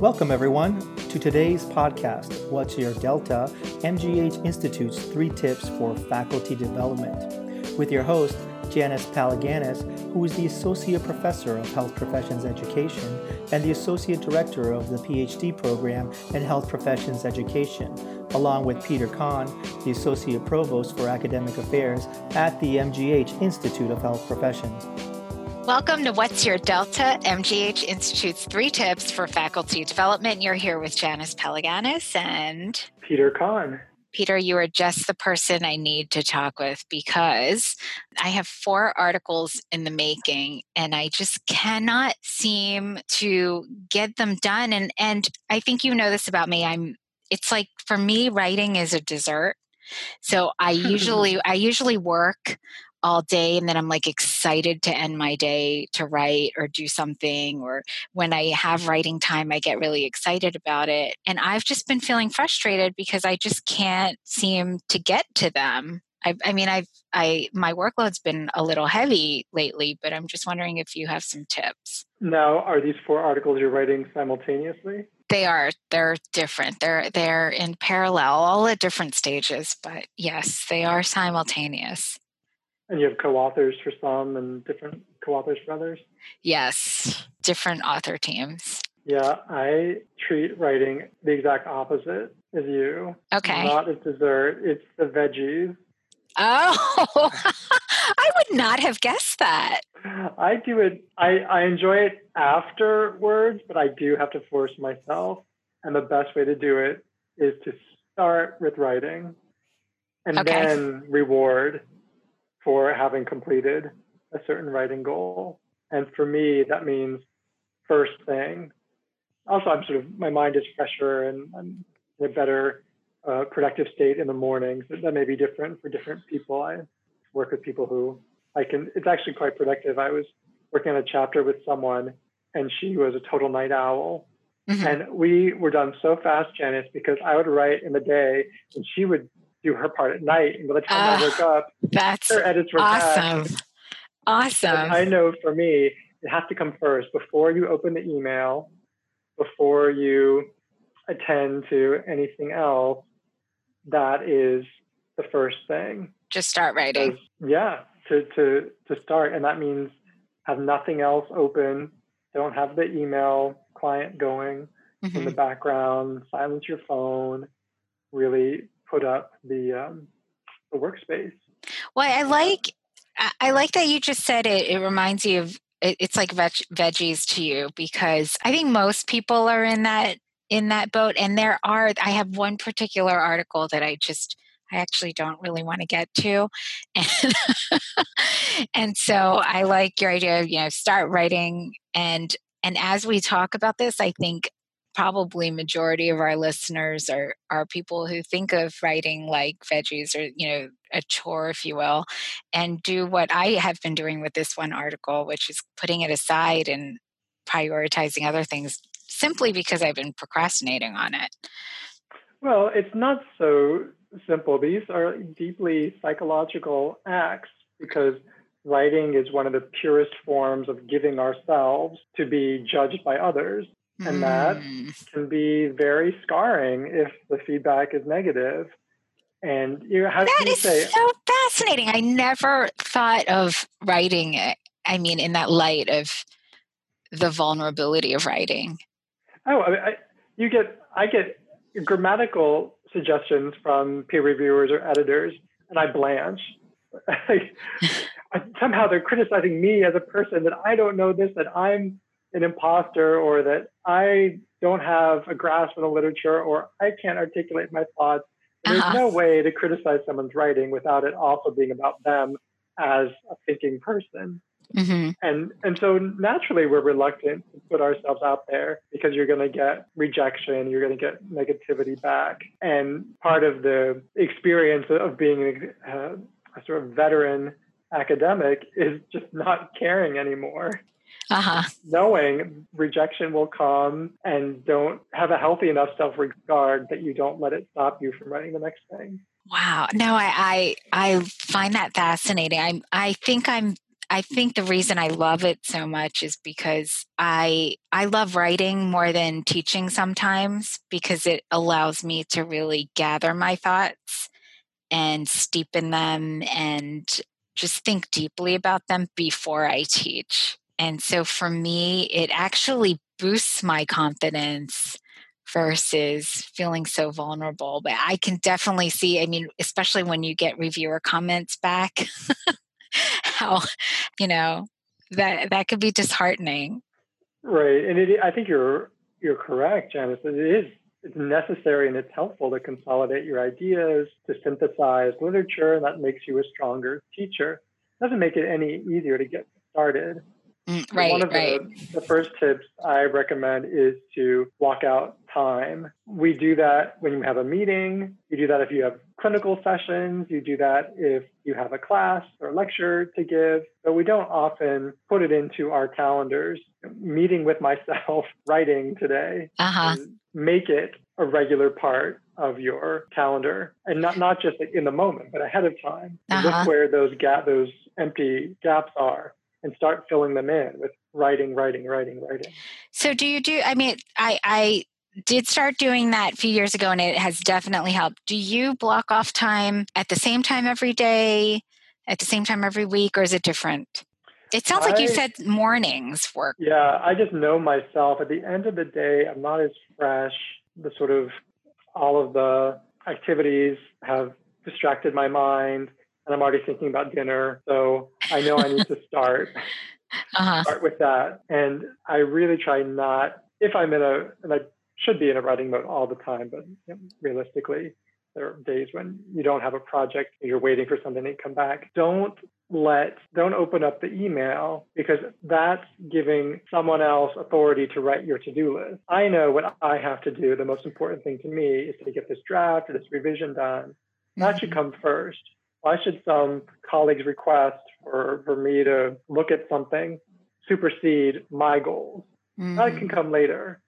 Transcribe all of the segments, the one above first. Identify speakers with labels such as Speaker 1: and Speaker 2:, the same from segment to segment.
Speaker 1: Welcome, everyone, to today's podcast What's Your Delta? MGH Institute's three tips for faculty development. With your host, Janice Palaganas, who is the Associate Professor of Health Professions Education and the Associate Director of the PhD program in Health Professions Education, along with Peter Cahn, the Associate Provost for Academic Affairs at the MGH Institute of Health Professions.
Speaker 2: Welcome to What's Your Delta, MGH Institute's three tips for faculty development. You're here with Janice Palaganas and
Speaker 1: Peter Cahn.
Speaker 2: Peter, you are just the person I need to talk with because I have four articles in the making and I just cannot seem to get them done. And and I think you know this about me. I'm it's like for me, writing is a dessert. So I usually I usually work all day and then I'm like excited to end my day to write or do something or when I have writing time I get really excited about it and I've just been feeling frustrated because I just can't seem to get to them. I, I mean I've I my workload's been a little heavy lately but I'm just wondering if you have some tips.
Speaker 3: Now are these four articles you're writing simultaneously?
Speaker 2: They are. They're different. They're they're in parallel, all at different stages, but yes, they are simultaneous.
Speaker 3: And you have co-authors for some and different co-authors for others?
Speaker 2: Yes, different author teams.
Speaker 3: Yeah, I treat writing the exact opposite as you.
Speaker 2: Okay.
Speaker 3: Not as dessert, it's the veggies.
Speaker 2: Oh, I would not have guessed that.
Speaker 3: I do it, I, I enjoy it afterwards, but I do have to force myself. And the best way to do it is to start with writing and okay. then reward for having completed a certain writing goal. And for me, that means first thing. Also, I'm sort of, my mind is fresher and I'm in a better uh, productive state in the mornings. That may be different for different people. I work with people who I can, it's actually quite productive. I was working on a chapter with someone and she was a total night owl. Mm-hmm. And we were done so fast, Janice, because I would write in the day and she would do her part at night. And by the time uh, I woke up,
Speaker 2: that's
Speaker 3: her edits were
Speaker 2: awesome.
Speaker 3: Back.
Speaker 2: Awesome.
Speaker 3: I know for me, it has to come first before you open the email, before you attend to anything else. That is the first thing.
Speaker 2: Just start writing.
Speaker 3: Yeah, to to to start, and that means have nothing else open. Don't have the email client going mm-hmm. in the mm-hmm. background. Silence your phone. Really put up the um, the workspace.
Speaker 2: Well, I like I like that you just said it. It reminds you of it's like veg, veggies to you because I think most people are in that in that boat. And there are I have one particular article that I just I actually don't really want to get to, and and so I like your idea of you know start writing and and as we talk about this, I think probably majority of our listeners are are people who think of writing like veggies or you know a chore if you will and do what i have been doing with this one article which is putting it aside and prioritizing other things simply because i've been procrastinating on it.
Speaker 3: Well it's not so simple. These are deeply psychological acts because writing is one of the purest forms of giving ourselves to be judged by others and that mm. can be very scarring if the feedback is negative. And you know, how
Speaker 2: that
Speaker 3: you
Speaker 2: is
Speaker 3: say,
Speaker 2: so fascinating. I never thought of writing it. I mean, in that light of the vulnerability of writing.
Speaker 3: Oh, I, I, you get I get grammatical suggestions from peer reviewers or editors, and I blanch. somehow they're criticizing me as a person that I don't know this, that I'm an imposter or that I don't have a grasp of the literature or I can't articulate my thoughts. There's uh-huh. no way to criticize someone's writing without it also being about them as a thinking person. Mm-hmm. And and so naturally we're reluctant to put ourselves out there because you're going to get rejection, you're going to get negativity back. And part of the experience of being a, a sort of veteran academic is just not caring anymore uh-huh. knowing rejection will come and don't have a healthy enough self-regard that you don't let it stop you from writing the next thing
Speaker 2: wow no i i, I find that fascinating i i think i'm I think the reason I love it so much is because I I love writing more than teaching sometimes because it allows me to really gather my thoughts and steep in them and just think deeply about them before I teach. And so for me, it actually boosts my confidence versus feeling so vulnerable. But I can definitely see, I mean, especially when you get reviewer comments back, how, you know, that that could be disheartening.
Speaker 3: Right. And it, I think you're you're correct, Janice. It is it's necessary and it's helpful to consolidate your ideas, to synthesize literature, and that makes you a stronger teacher. It doesn't make it any easier to get started.
Speaker 2: Right,
Speaker 3: One of
Speaker 2: right.
Speaker 3: the, the first tips I recommend is to block out time. We do that when you have a meeting. You do that if you have clinical sessions. You do that if you have a class or lecture to give. But we don't often put it into our calendars. Meeting with myself, writing today,
Speaker 2: uh-huh.
Speaker 3: make it a regular part of your calendar and not, not just in the moment, but ahead of time. Uh-huh. Look where those gap, those empty gaps are and start filling them in with writing, writing, writing, writing.
Speaker 2: So do you do I mean I I did start doing that a few years ago and it has definitely helped. Do you block off time at the same time every day, at the same time every week, or is it different? It sounds like you said mornings work.
Speaker 3: Yeah, I just know myself. At the end of the day, I'm not as fresh. The sort of all of the activities have distracted my mind and I'm already thinking about dinner. So I know I need to start uh-huh. start with that. And I really try not if I'm in a and I should be in a writing mode all the time, but you know, realistically, there are days when you don't have a project, you're waiting for something to come back. Don't let don't open up the email because that's giving someone else authority to write your to-do list. I know what I have to do. The most important thing to me is to get this draft or this revision done. That mm-hmm. should come first why should some colleague's request for, for me to look at something supersede my goals? Mm-hmm. That can come later.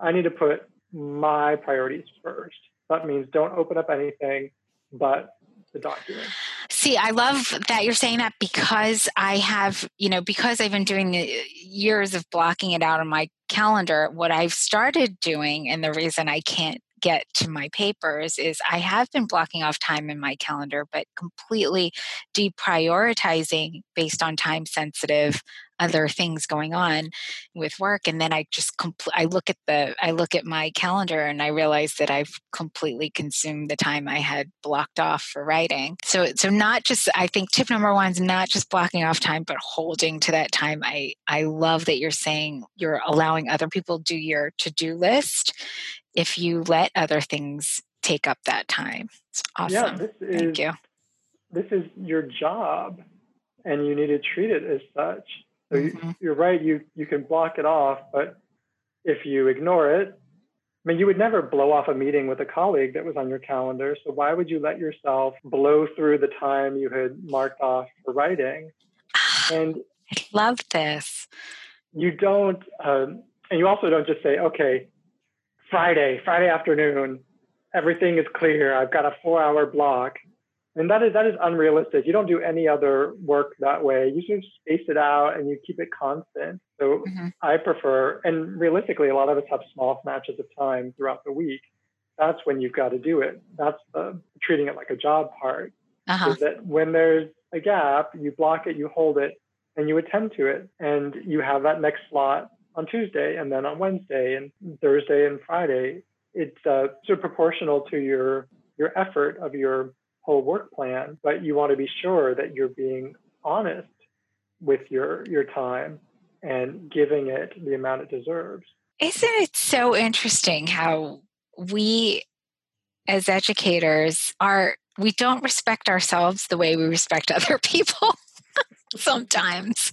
Speaker 3: I need to put my priorities first. That means don't open up anything but the document.
Speaker 2: See, I love that you're saying that because I have, you know, because I've been doing years of blocking it out on my calendar, what I've started doing, and the reason I can't get to my papers is I have been blocking off time in my calendar, but completely deprioritizing based on time sensitive other things going on with work and then i just compl- i look at the i look at my calendar and i realize that i've completely consumed the time i had blocked off for writing. So so not just i think tip number one is not just blocking off time but holding to that time. I i love that you're saying you're allowing other people do your to-do list if you let other things take up that time it's awesome yeah, this is, thank you
Speaker 3: this is your job and you need to treat it as such so mm-hmm. you, are right. You you can block it off, but if you ignore it, I mean, you would never blow off a meeting with a colleague that was on your calendar. So why would you let yourself blow through the time you had marked off for writing?
Speaker 2: And I love this.
Speaker 3: You don't, um, and you also don't just say, okay, Friday, Friday afternoon, everything is clear. I've got a four-hour block and that is that is unrealistic. You don't do any other work that way. You sort of space it out and you keep it constant. So mm-hmm. I prefer, and realistically, a lot of us have small snatches of time throughout the week. That's when you've got to do it. That's the treating it like a job part. Uh-huh. Is that when there's a gap, you block it, you hold it, and you attend to it, and you have that next slot on Tuesday, and then on Wednesday, and Thursday, and Friday. It's uh, sort of proportional to your your effort of your whole work plan, but you want to be sure that you're being honest with your your time and giving it the amount it deserves.
Speaker 2: Isn't it so interesting how we as educators are we don't respect ourselves the way we respect other people sometimes.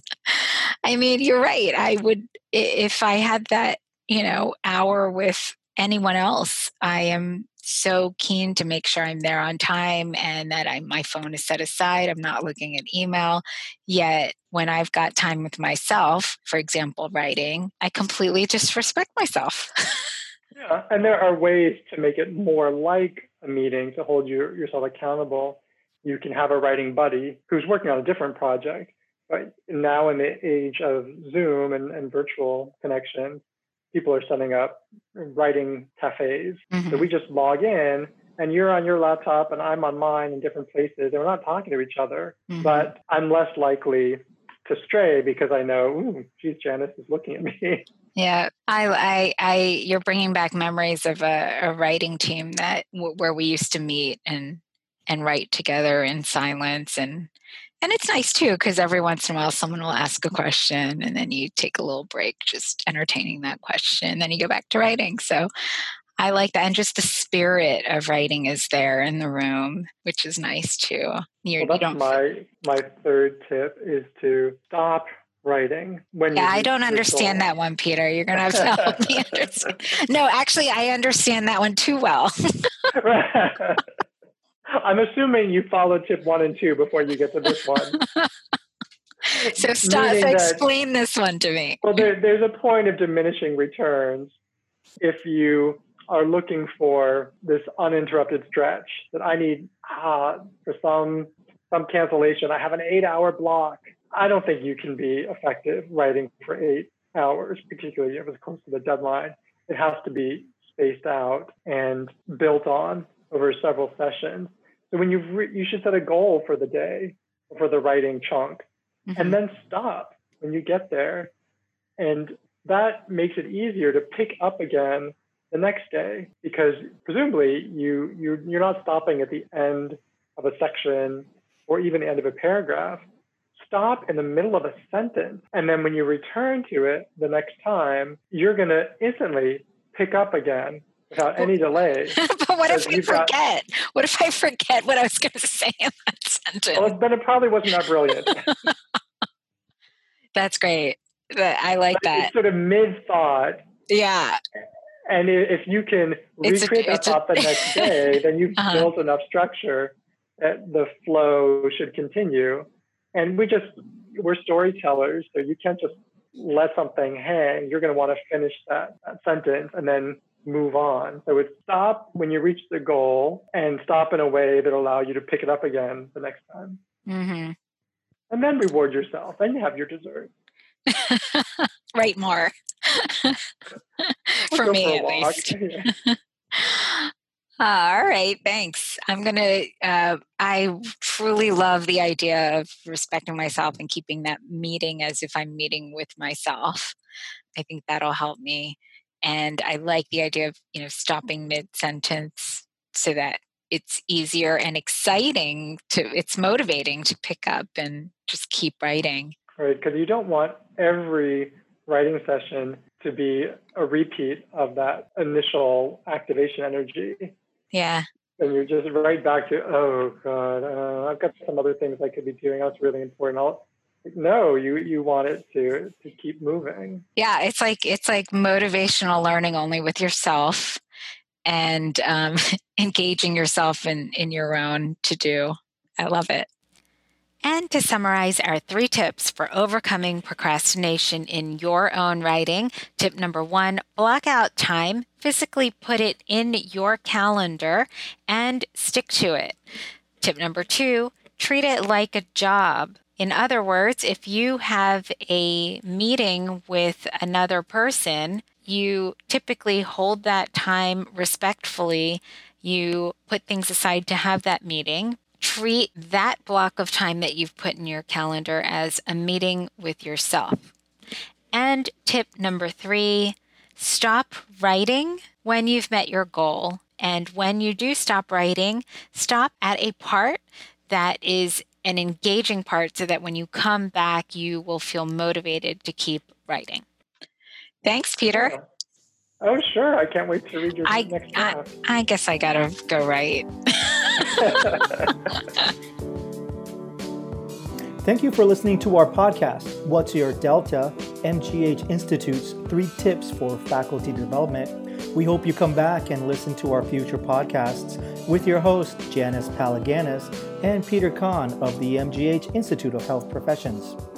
Speaker 2: I mean, you're right. I would if I had that, you know, hour with anyone else, I am so keen to make sure I'm there on time and that I, my phone is set aside. I'm not looking at email. Yet, when I've got time with myself, for example, writing, I completely just respect myself.
Speaker 3: yeah, and there are ways to make it more like a meeting to hold you, yourself accountable. You can have a writing buddy who's working on a different project But now in the age of Zoom and, and virtual connections, people are setting up writing cafes. Mm-hmm. So we just log in and you're on your laptop and I'm on mine in different places and we're not talking to each other. Mm-hmm. But I'm less likely to stray because I know, ooh, geez, Janice is looking at me.
Speaker 2: Yeah, I, I, I, you're bringing back memories of a, a writing team that where we used to meet and and write together in silence and and it's nice too because every once in a while someone will ask a question and then you take a little break just entertaining that question. And then you go back to writing. So i like that. And just the spirit of writing is there in the room which is nice too.
Speaker 3: You're, well, that's my my third tip is to stop writing when
Speaker 2: yeah i don't understand that one peter. You're gonna have to help me understand. No actually i understand that one too well
Speaker 3: I'm assuming you followed tip one and two before you get to this one.
Speaker 2: so stop. So explain that, this one to me.
Speaker 3: Well, there, there's a point of diminishing returns if you are looking for this uninterrupted stretch that I need uh, for some some cancellation. I have an eight-hour block. I don't think you can be effective writing for eight hours, particularly if it's close to the deadline. It has to be spaced out and built on over several sessions. When you re- you should set a goal for the day for the writing chunk, mm-hmm. and then stop when you get there, and that makes it easier to pick up again the next day because presumably you you you're not stopping at the end of a section or even the end of a paragraph. Stop in the middle of a sentence, and then when you return to it the next time, you're going to instantly pick up again without any delay.
Speaker 2: but what if I forget? Got, what if I forget what I was going to say in that sentence?
Speaker 3: Well, then it probably wasn't that brilliant.
Speaker 2: That's great. I like but that.
Speaker 3: sort of mid thought.
Speaker 2: Yeah.
Speaker 3: And if you can recreate a, that thought a, the next day, then you've uh-huh. built enough structure that the flow should continue. And we just, we're storytellers, so you can't just let something hang. You're going to want to finish that, that sentence and then move on. So it's stop when you reach the goal and stop in a way that allow you to pick it up again the next time. Mm-hmm. And then reward yourself. and you have your dessert.
Speaker 2: Write more. for me, for at least. All right, thanks. I'm going to, uh, I truly love the idea of respecting myself and keeping that meeting as if I'm meeting with myself. I think that'll help me and i like the idea of you know stopping mid sentence so that it's easier and exciting to it's motivating to pick up and just keep writing.
Speaker 3: Right because you don't want every writing session to be a repeat of that initial activation energy.
Speaker 2: Yeah.
Speaker 3: And you're just right back to oh god uh, i've got some other things i could be doing that's really important. I'll, no you you want it to to keep moving.
Speaker 2: Yeah it's like it's like motivational learning only with yourself and um, engaging yourself in in your own to do. I love it. And to summarize our three tips for overcoming procrastination in your own writing tip number one block out time physically put it in your calendar and stick to it. Tip number two treat it like a job in other words, if you have a meeting with another person, you typically hold that time respectfully. You put things aside to have that meeting. Treat that block of time that you've put in your calendar as a meeting with yourself. And tip number three stop writing when you've met your goal. And when you do stop writing, stop at a part that is an engaging part so that when you come back, you will feel motivated to keep writing. Thanks, Peter.
Speaker 3: Oh, sure. I can't wait to read your I, next I,
Speaker 2: I guess I got to go write.
Speaker 1: Thank you for listening to our podcast, What's Your Delta? MGH Institute's three tips for faculty development we hope you come back and listen to our future podcasts with your host, Janice Palaganas and Peter Cahn of the MGH Institute of Health Professions.